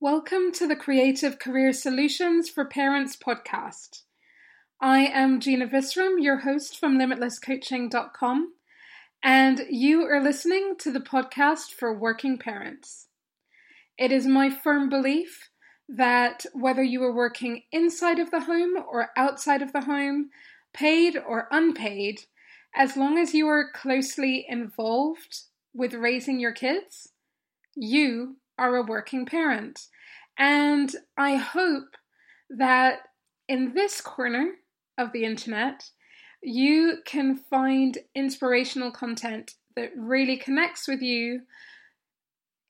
Welcome to the Creative Career Solutions for Parents podcast. I am Gina Visram, your host from limitlesscoaching.com, and you are listening to the podcast for working parents. It is my firm belief that whether you are working inside of the home or outside of the home, paid or unpaid, as long as you are closely involved with raising your kids, you are a working parent. And I hope that in this corner of the internet, you can find inspirational content that really connects with you,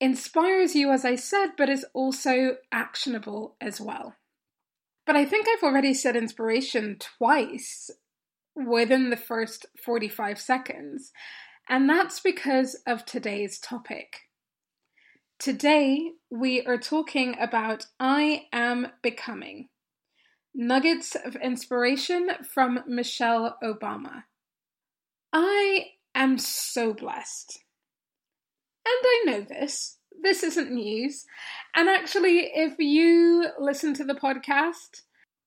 inspires you, as I said, but is also actionable as well. But I think I've already said inspiration twice within the first 45 seconds, and that's because of today's topic. Today, we are talking about I Am Becoming Nuggets of Inspiration from Michelle Obama. I am so blessed. And I know this. This isn't news. And actually, if you listen to the podcast,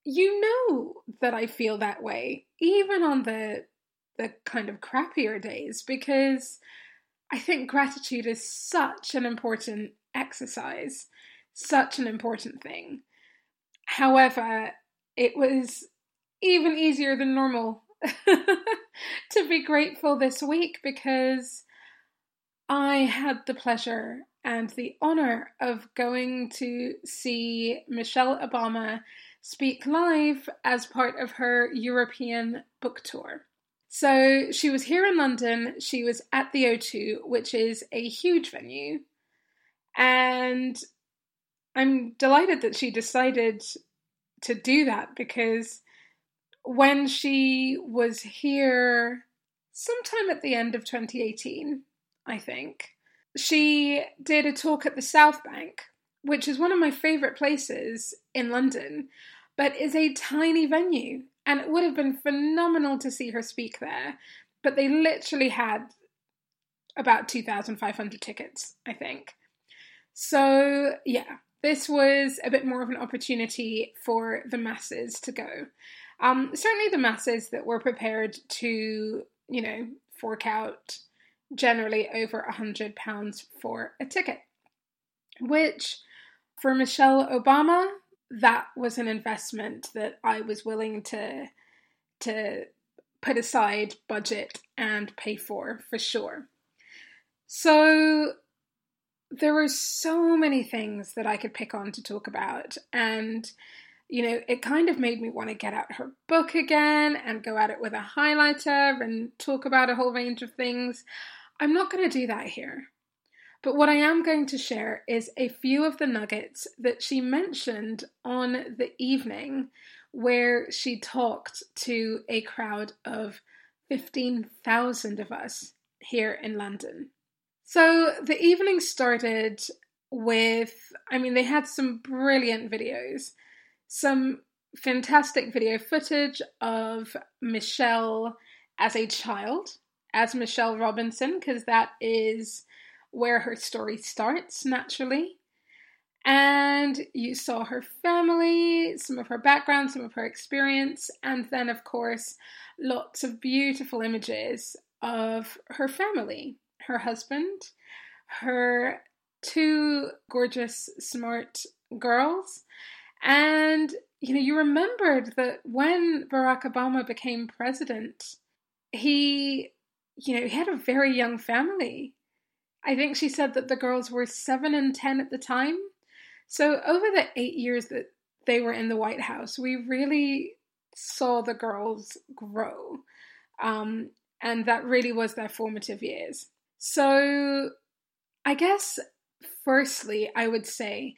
you know that I feel that way, even on the the kind of crappier days, because I think gratitude is such an important exercise, such an important thing. However, it was even easier than normal to be grateful this week because I had the pleasure and the honor of going to see Michelle Obama speak live as part of her European book tour. So she was here in London, she was at the O2, which is a huge venue, and I'm delighted that she decided to do that because when she was here sometime at the end of 2018, I think, she did a talk at the South Bank, which is one of my favourite places in London, but is a tiny venue and it would have been phenomenal to see her speak there. But they literally had about 2,500 tickets, I think. So, yeah, this was a bit more of an opportunity for the masses to go. Um, certainly, the masses that were prepared to, you know, fork out generally over a hundred pounds for a ticket, which for Michelle Obama that was an investment that I was willing to to put aside, budget, and pay for for sure. So there were so many things that I could pick on to talk about, and you know, it kind of made me want to get out her book again and go at it with a highlighter and talk about a whole range of things. I'm not going to do that here. But what I am going to share is a few of the nuggets that she mentioned on the evening where she talked to a crowd of 15,000 of us here in London. So the evening started with, I mean, they had some brilliant videos, some fantastic video footage of Michelle as a child, as Michelle Robinson, because that is where her story starts naturally. And you saw her family, some of her background, some of her experience, and then, of course, lots of beautiful images of her family her husband, her two gorgeous, smart girls. And, you know, you remembered that when Barack Obama became president, he, you know, he had a very young family. I think she said that the girls were seven and 10 at the time. So, over the eight years that they were in the White House, we really saw the girls grow. Um, and that really was their formative years. So, I guess, firstly, I would say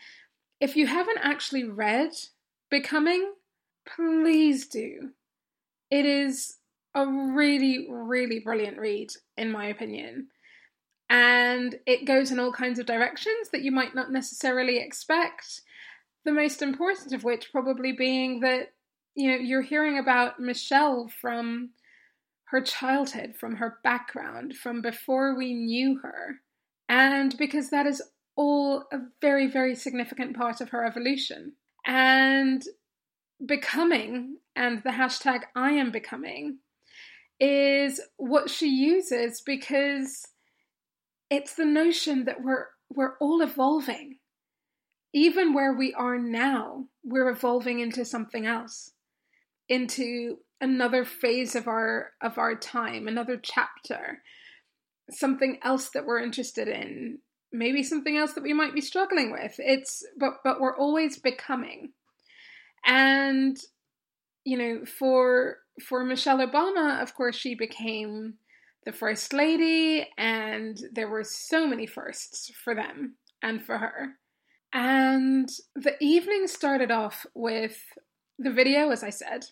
if you haven't actually read Becoming, please do. It is a really, really brilliant read, in my opinion and it goes in all kinds of directions that you might not necessarily expect. The most important of which probably being that you know you're hearing about Michelle from her childhood, from her background, from before we knew her. And because that is all a very, very significant part of her evolution. And becoming and the hashtag I am becoming is what she uses because it's the notion that we're we're all evolving. Even where we are now, we're evolving into something else, into another phase of our of our time, another chapter, something else that we're interested in, maybe something else that we might be struggling with. It's but but we're always becoming. And you know, for for Michelle Obama, of course, she became the first lady, and there were so many firsts for them and for her. And the evening started off with the video, as I said,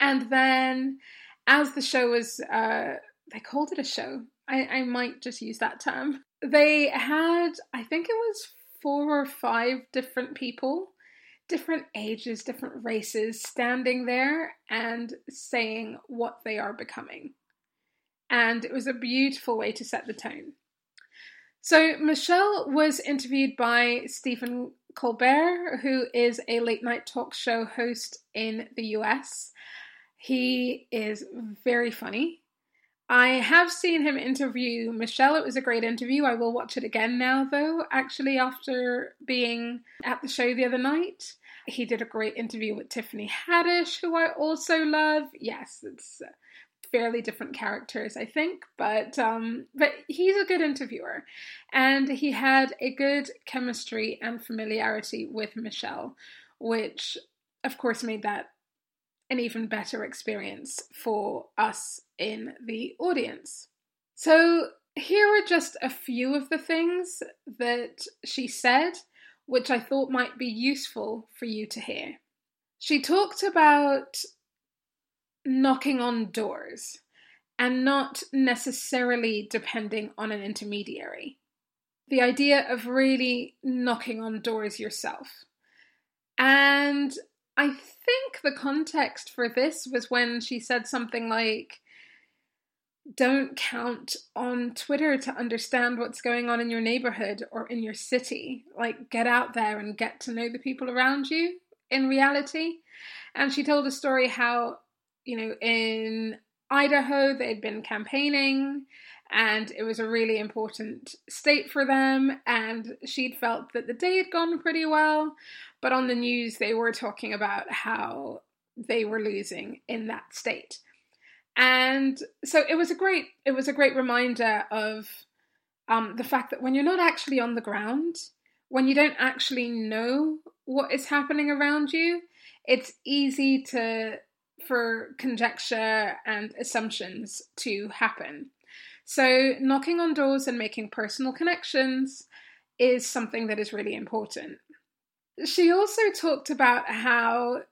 and then as the show was, uh, they called it a show. I, I might just use that term. They had, I think it was four or five different people different ages, different races standing there and saying what they are becoming. And it was a beautiful way to set the tone. So, Michelle was interviewed by Stephen Colbert, who is a late night talk show host in the US. He is very funny. I have seen him interview Michelle. It was a great interview. I will watch it again now, though, actually, after being at the show the other night. He did a great interview with Tiffany Haddish, who I also love. Yes, it's fairly different characters, I think, but um, but he's a good interviewer, and he had a good chemistry and familiarity with Michelle, which of course made that an even better experience for us in the audience. So, here are just a few of the things that she said, which I thought might be useful for you to hear. She talked about knocking on doors and not necessarily depending on an intermediary. The idea of really knocking on doors yourself. And I think the context for this was when she said something like, don't count on Twitter to understand what's going on in your neighborhood or in your city. Like, get out there and get to know the people around you in reality. And she told a story how, you know, in Idaho, they'd been campaigning and it was a really important state for them. And she'd felt that the day had gone pretty well, but on the news, they were talking about how they were losing in that state. And so it was a great it was a great reminder of um, the fact that when you're not actually on the ground, when you don't actually know what is happening around you, it's easy to for conjecture and assumptions to happen. So, knocking on doors and making personal connections is something that is really important. She also talked about how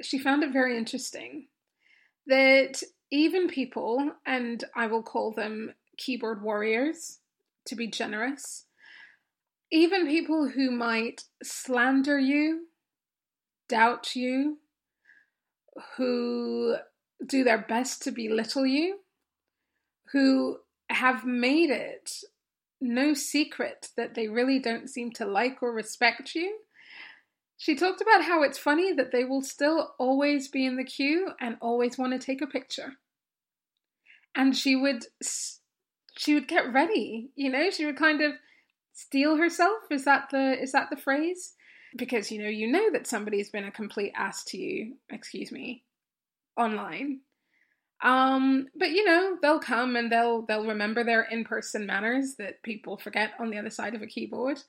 she found it very interesting that even people, and I will call them keyboard warriors to be generous, even people who might slander you, doubt you, who do their best to belittle you, who have made it no secret that they really don't seem to like or respect you. She talked about how it's funny that they will still always be in the queue and always want to take a picture. And she would she would get ready, you know, she would kind of steel herself. Is that the is that the phrase? Because you know, you know that somebody's been a complete ass to you, excuse me, online. Um, but you know, they'll come and they'll they'll remember their in-person manners that people forget on the other side of a keyboard.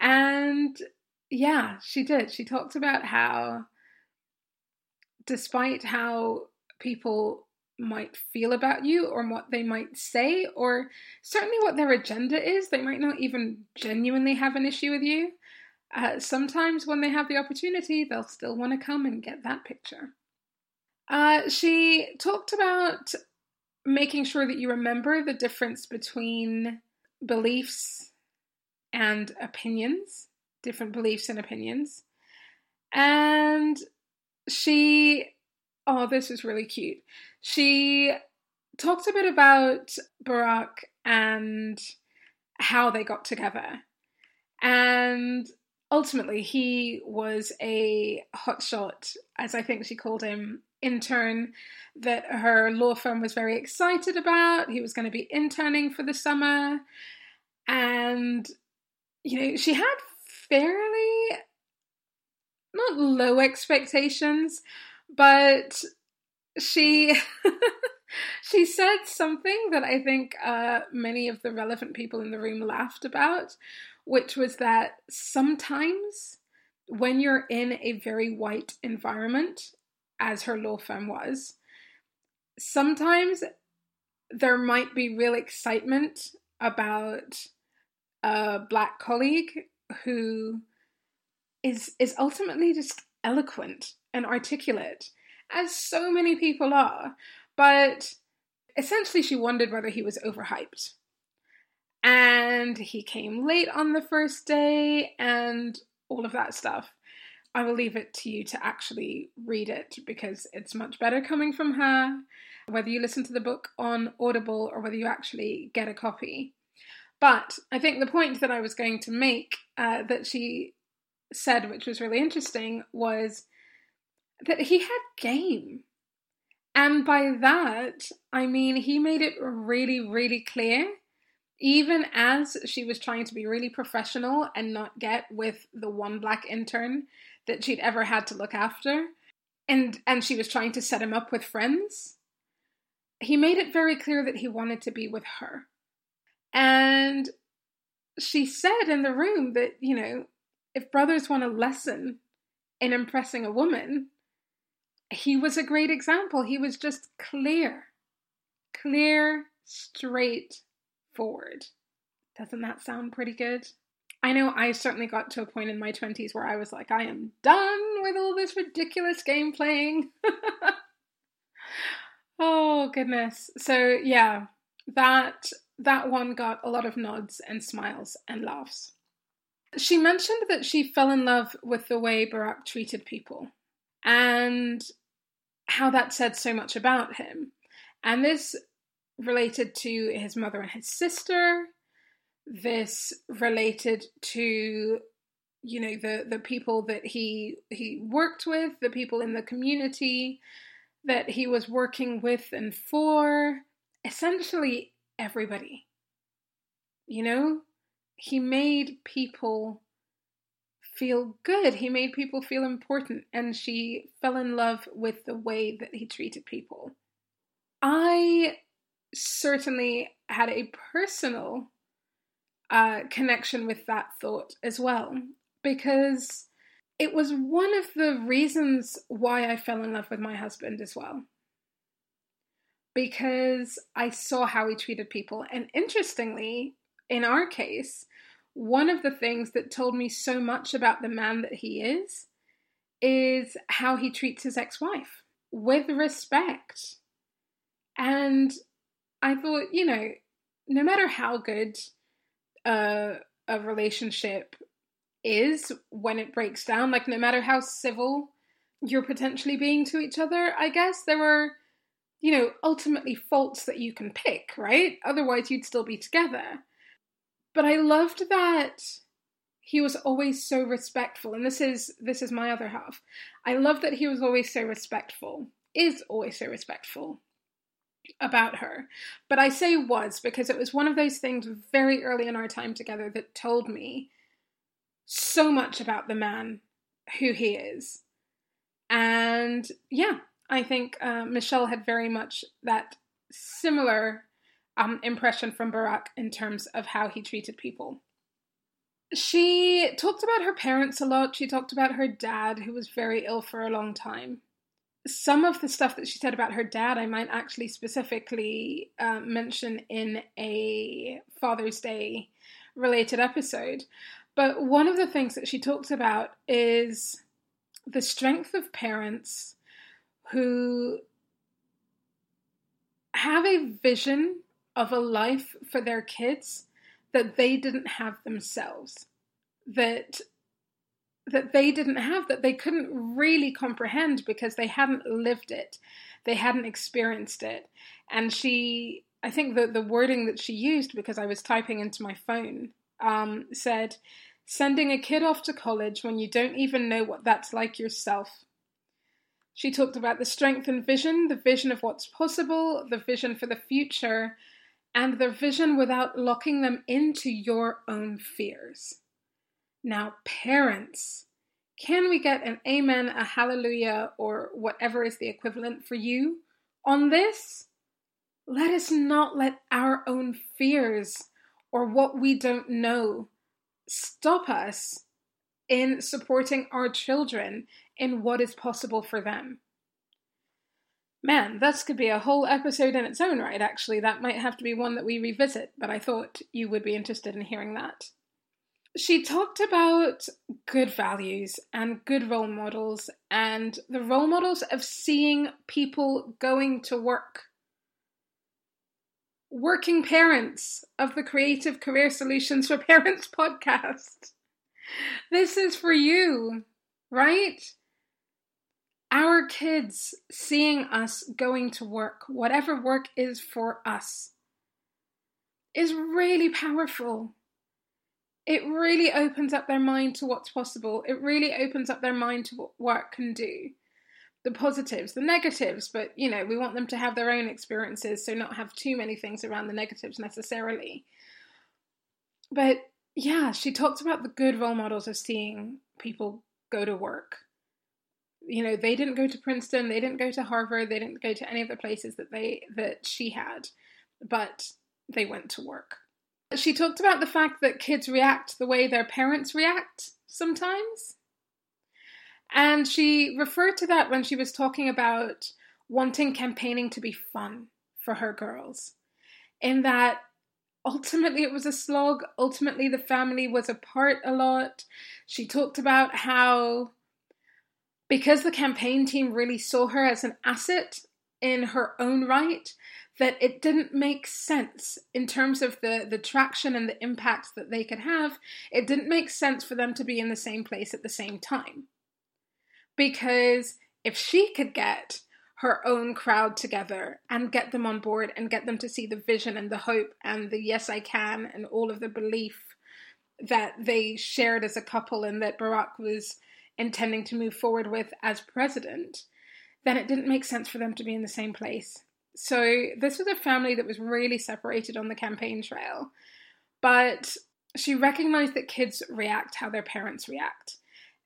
And yeah, she did. She talked about how despite how people might feel about you or what they might say or certainly what their agenda is, they might not even genuinely have an issue with you. Uh, sometimes when they have the opportunity, they'll still want to come and get that picture. Uh, she talked about making sure that you remember the difference between beliefs and opinions, different beliefs and opinions. And she, oh, this is really cute. She talked a bit about Barack and how they got together. And ultimately, he was a hotshot, as I think she called him, intern that her law firm was very excited about. He was going to be interning for the summer. And, you know, she had fairly not low expectations, but she she said something that I think uh, many of the relevant people in the room laughed about, which was that sometimes when you're in a very white environment, as her law firm was, sometimes there might be real excitement about a black colleague who is is ultimately just eloquent and articulate as so many people are. But essentially she wondered whether he was overhyped and he came late on the first day and all of that stuff i will leave it to you to actually read it because it's much better coming from her whether you listen to the book on audible or whether you actually get a copy but I think the point that I was going to make uh, that she said, which was really interesting, was that he had game. And by that, I mean he made it really, really clear, even as she was trying to be really professional and not get with the one black intern that she'd ever had to look after. And and she was trying to set him up with friends. He made it very clear that he wanted to be with her. And she said in the room that, you know, if brothers want a lesson in impressing a woman, he was a great example. He was just clear, clear, straight forward. Doesn't that sound pretty good? I know I certainly got to a point in my 20s where I was like, I am done with all this ridiculous game playing. oh, goodness. So, yeah, that that one got a lot of nods and smiles and laughs. She mentioned that she fell in love with the way Barack treated people and how that said so much about him. And this related to his mother and his sister. This related to you know the the people that he he worked with, the people in the community that he was working with and for. Essentially everybody. You know, he made people feel good. He made people feel important, and she fell in love with the way that he treated people. I certainly had a personal uh, connection with that thought as well, because it was one of the reasons why I fell in love with my husband as well because I saw how he treated people. And interestingly, in our case, one of the things that told me so much about the man that he is is how he treats his ex wife with respect. And I thought, you know, no matter how good a relationship is when it breaks down, like no matter how civil you're potentially being to each other, I guess there are, you know, ultimately faults that you can pick, right? Otherwise, you'd still be together. But I loved that he was always so respectful, and this is this is my other half. I love that he was always so respectful, is always so respectful about her. But I say was because it was one of those things very early in our time together that told me so much about the man who he is. And yeah, I think uh, Michelle had very much that similar um, impression from Barack in terms of how he treated people. She talked about her parents a lot. She talked about her dad, who was very ill for a long time. Some of the stuff that she said about her dad, I might actually specifically uh, mention in a Father's Day related episode. But one of the things that she talks about is the strength of parents who have a vision of a life for their kids that they didn't have themselves that that they didn't have that they couldn't really comprehend because they hadn't lived it they hadn't experienced it and she i think the, the wording that she used because i was typing into my phone um, said sending a kid off to college when you don't even know what that's like yourself. She talked about the strength and vision, the vision of what's possible, the vision for the future, and the vision without locking them into your own fears. Now, parents, can we get an amen, a hallelujah, or whatever is the equivalent for you on this? Let us not let our own fears or what we don't know stop us in supporting our children in what is possible for them. Man, this could be a whole episode in its own right, actually. That might have to be one that we revisit, but I thought you would be interested in hearing that. She talked about good values and good role models and the role models of seeing people going to work. Working parents of the Creative Career Solutions for Parents podcast. This is for you, right? Our kids seeing us going to work, whatever work is for us, is really powerful it really opens up their mind to what's possible. It really opens up their mind to what work can do. The positives, the negatives, but you know, we want them to have their own experiences, so not have too many things around the negatives necessarily. But yeah, she talks about the good role models of seeing people go to work. You know, they didn't go to Princeton, they didn't go to Harvard, they didn't go to any of the places that they that she had, but they went to work she talked about the fact that kids react the way their parents react sometimes. And she referred to that when she was talking about wanting campaigning to be fun for her girls. In that ultimately it was a slog, ultimately the family was apart a lot. She talked about how because the campaign team really saw her as an asset in her own right, that it didn't make sense in terms of the, the traction and the impact that they could have. It didn't make sense for them to be in the same place at the same time. Because if she could get her own crowd together and get them on board and get them to see the vision and the hope and the yes, I can and all of the belief that they shared as a couple and that Barack was intending to move forward with as president, then it didn't make sense for them to be in the same place so this was a family that was really separated on the campaign trail, but she recognized that kids react how their parents react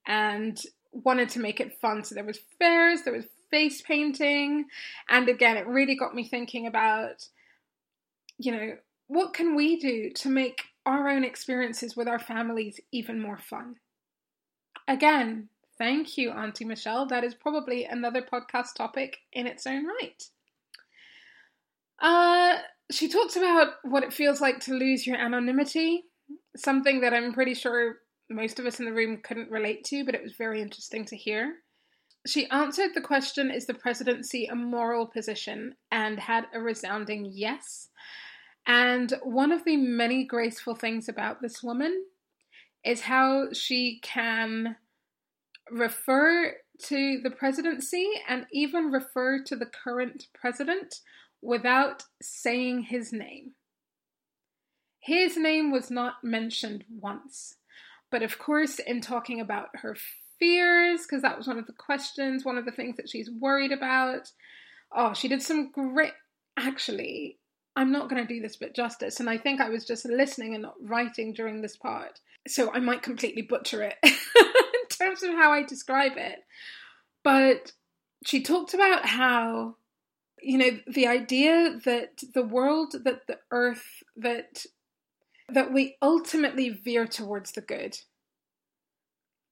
and wanted to make it fun. So there was fairs, there was face painting, and again, it really got me thinking about, you know, what can we do to make our own experiences with our families even more fun? Again, thank you, Auntie Michelle. That is probably another podcast topic in its own right. Uh, she talks about what it feels like to lose your anonymity, something that I'm pretty sure most of us in the room couldn't relate to, but it was very interesting to hear. She answered the question Is the presidency a moral position? and had a resounding yes. And one of the many graceful things about this woman is how she can refer to the presidency and even refer to the current president without saying his name. His name was not mentioned once. But of course, in talking about her fears, because that was one of the questions, one of the things that she's worried about. Oh, she did some great. Actually, I'm not going to do this bit justice, and I think I was just listening and not writing during this part, so I might completely butcher it terms of how I describe it. But she talked about how you know the idea that the world that the earth that that we ultimately veer towards the good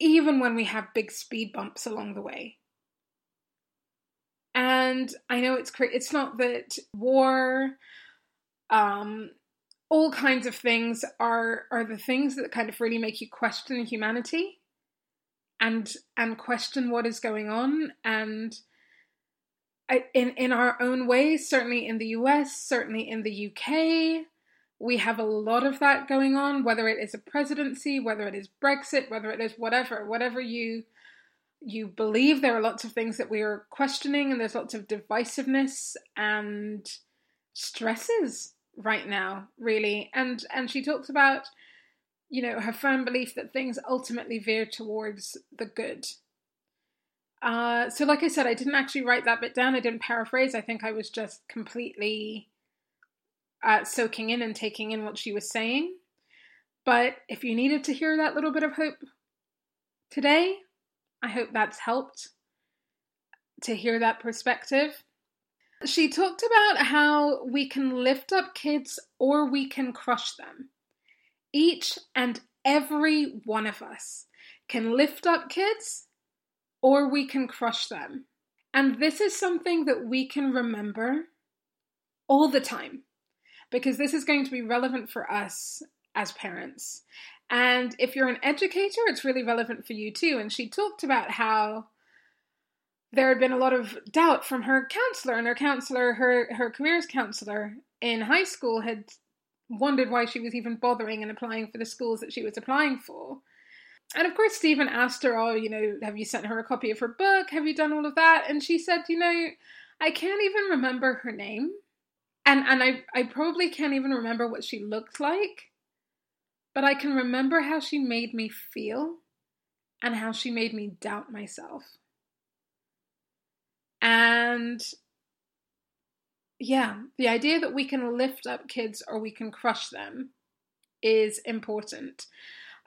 even when we have big speed bumps along the way and i know it's it's not that war um all kinds of things are are the things that kind of really make you question humanity and and question what is going on and in in our own ways, certainly in the US, certainly in the UK, we have a lot of that going on. Whether it is a presidency, whether it is Brexit, whether it is whatever, whatever you you believe, there are lots of things that we are questioning, and there's lots of divisiveness and stresses right now, really. And and she talks about you know, her firm belief that things ultimately veer towards the good. Uh, so, like I said, I didn't actually write that bit down. I didn't paraphrase. I think I was just completely uh, soaking in and taking in what she was saying. But if you needed to hear that little bit of hope today, I hope that's helped to hear that perspective. She talked about how we can lift up kids or we can crush them. Each and every one of us can lift up kids or we can crush them. And this is something that we can remember all the time because this is going to be relevant for us as parents. And if you're an educator, it's really relevant for you too. And she talked about how there had been a lot of doubt from her counselor, and her counselor, her her careers counselor in high school, had wondered why she was even bothering and applying for the schools that she was applying for. And of course, Stephen asked her, "Oh, you know, have you sent her a copy of her book? Have you done all of that?" And she said, "You know, I can't even remember her name, and and I I probably can't even remember what she looked like, but I can remember how she made me feel, and how she made me doubt myself." And yeah, the idea that we can lift up kids or we can crush them is important.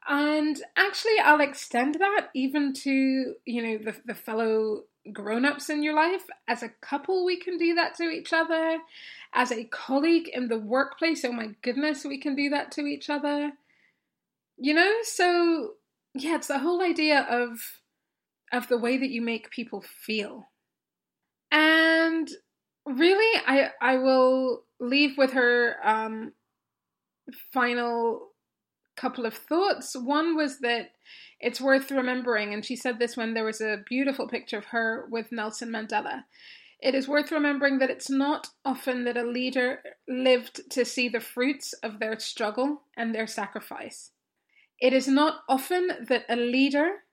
And actually, I'll extend that even to, you know, the, the fellow grown ups in your life. As a couple, we can do that to each other. As a colleague in the workplace, oh my goodness, we can do that to each other. You know, so yeah, it's the whole idea of of the way that you make people feel. And really, I I will leave with her um, final couple of thoughts. One was that it's worth remembering, and she said this when there was a beautiful picture of her with Nelson Mandela. It is worth remembering that it's not often that a leader lived to see the fruits of their struggle and their sacrifice. It is not often that a leader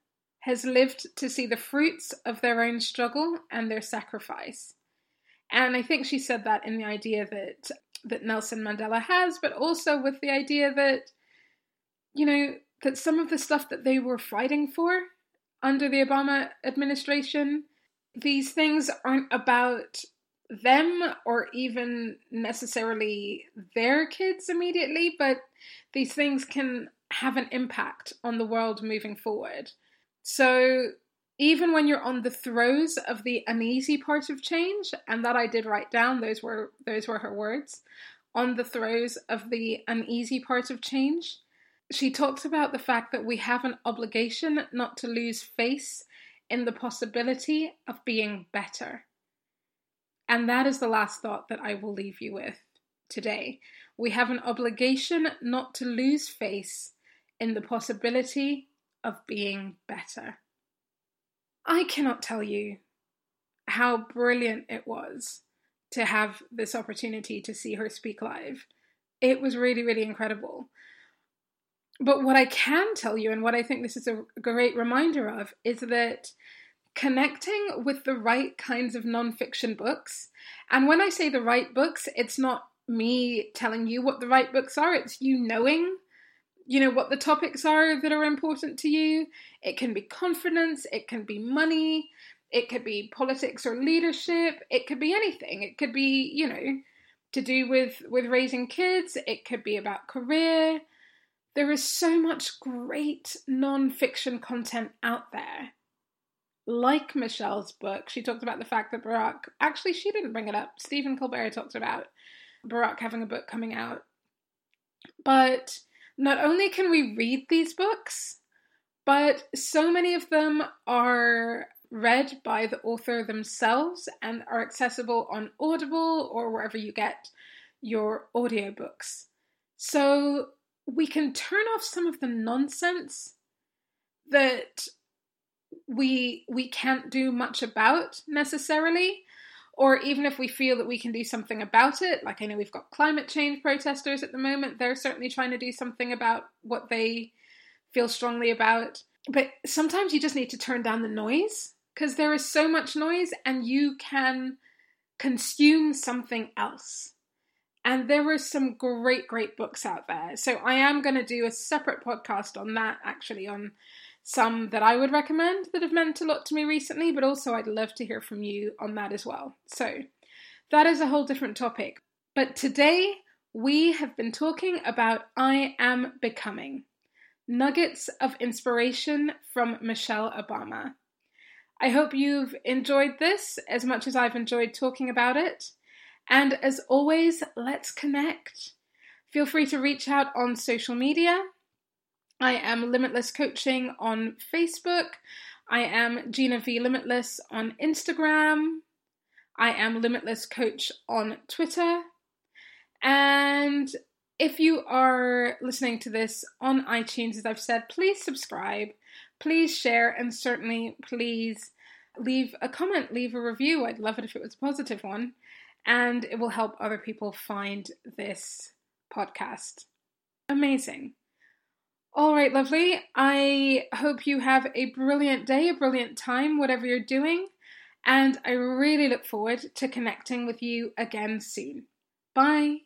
has lived to see the fruits of their own struggle and their sacrifice. And I think she said that in the idea that that Nelson Mandela has, but also with the idea that you know that some of the stuff that they were fighting for under the Obama administration, these things aren't about them or even necessarily their kids immediately, but these things can have an impact on the world moving forward. So even when you're on the throes of the uneasy part of change, and that I did write down, those were those were her words, on the throes of the uneasy part of change, she talks about the fact that we have an obligation not to lose face in the possibility of being better. And that is the last thought that I will leave you with today. We have an obligation not to lose face in the possibility of being better. I cannot tell you how brilliant it was to have this opportunity to see her speak live. It was really, really incredible. But what I can tell you, and what I think this is a great reminder of, is that connecting with the right kinds of nonfiction books, and when I say the right books, it's not me telling you what the right books are, it's you knowing you know what the topics are that are important to you. It can be confidence, it can be money, it could be politics or leadership, it could be anything. It could be, you know, to do with with raising kids, it could be about career. There is so much great non-fiction content out there. Like Michelle's book, she talked about the fact that Barack actually she didn't bring it up. Stephen Colbert talked about Barack having a book coming out. But not only can we read these books, but so many of them are read by the author themselves and are accessible on Audible or wherever you get your audiobooks. So we can turn off some of the nonsense that we we can't do much about necessarily or even if we feel that we can do something about it, like I know we've got climate change protesters at the moment, they're certainly trying to do something about what they feel strongly about. But sometimes you just need to turn down the noise because there is so much noise and you can consume something else. And there were some great, great books out there. So I am going to do a separate podcast on that, actually, on some that I would recommend that have meant a lot to me recently, but also I'd love to hear from you on that as well. So that is a whole different topic. But today we have been talking about I Am Becoming nuggets of inspiration from Michelle Obama. I hope you've enjoyed this as much as I've enjoyed talking about it. And as always, let's connect. Feel free to reach out on social media. I am Limitless Coaching on Facebook. I am Gina V Limitless on Instagram. I am Limitless Coach on Twitter. And if you are listening to this on iTunes, as I've said, please subscribe, please share, and certainly please leave a comment, leave a review. I'd love it if it was a positive one, and it will help other people find this podcast. Amazing. All right, lovely. I hope you have a brilliant day, a brilliant time, whatever you're doing, and I really look forward to connecting with you again soon. Bye.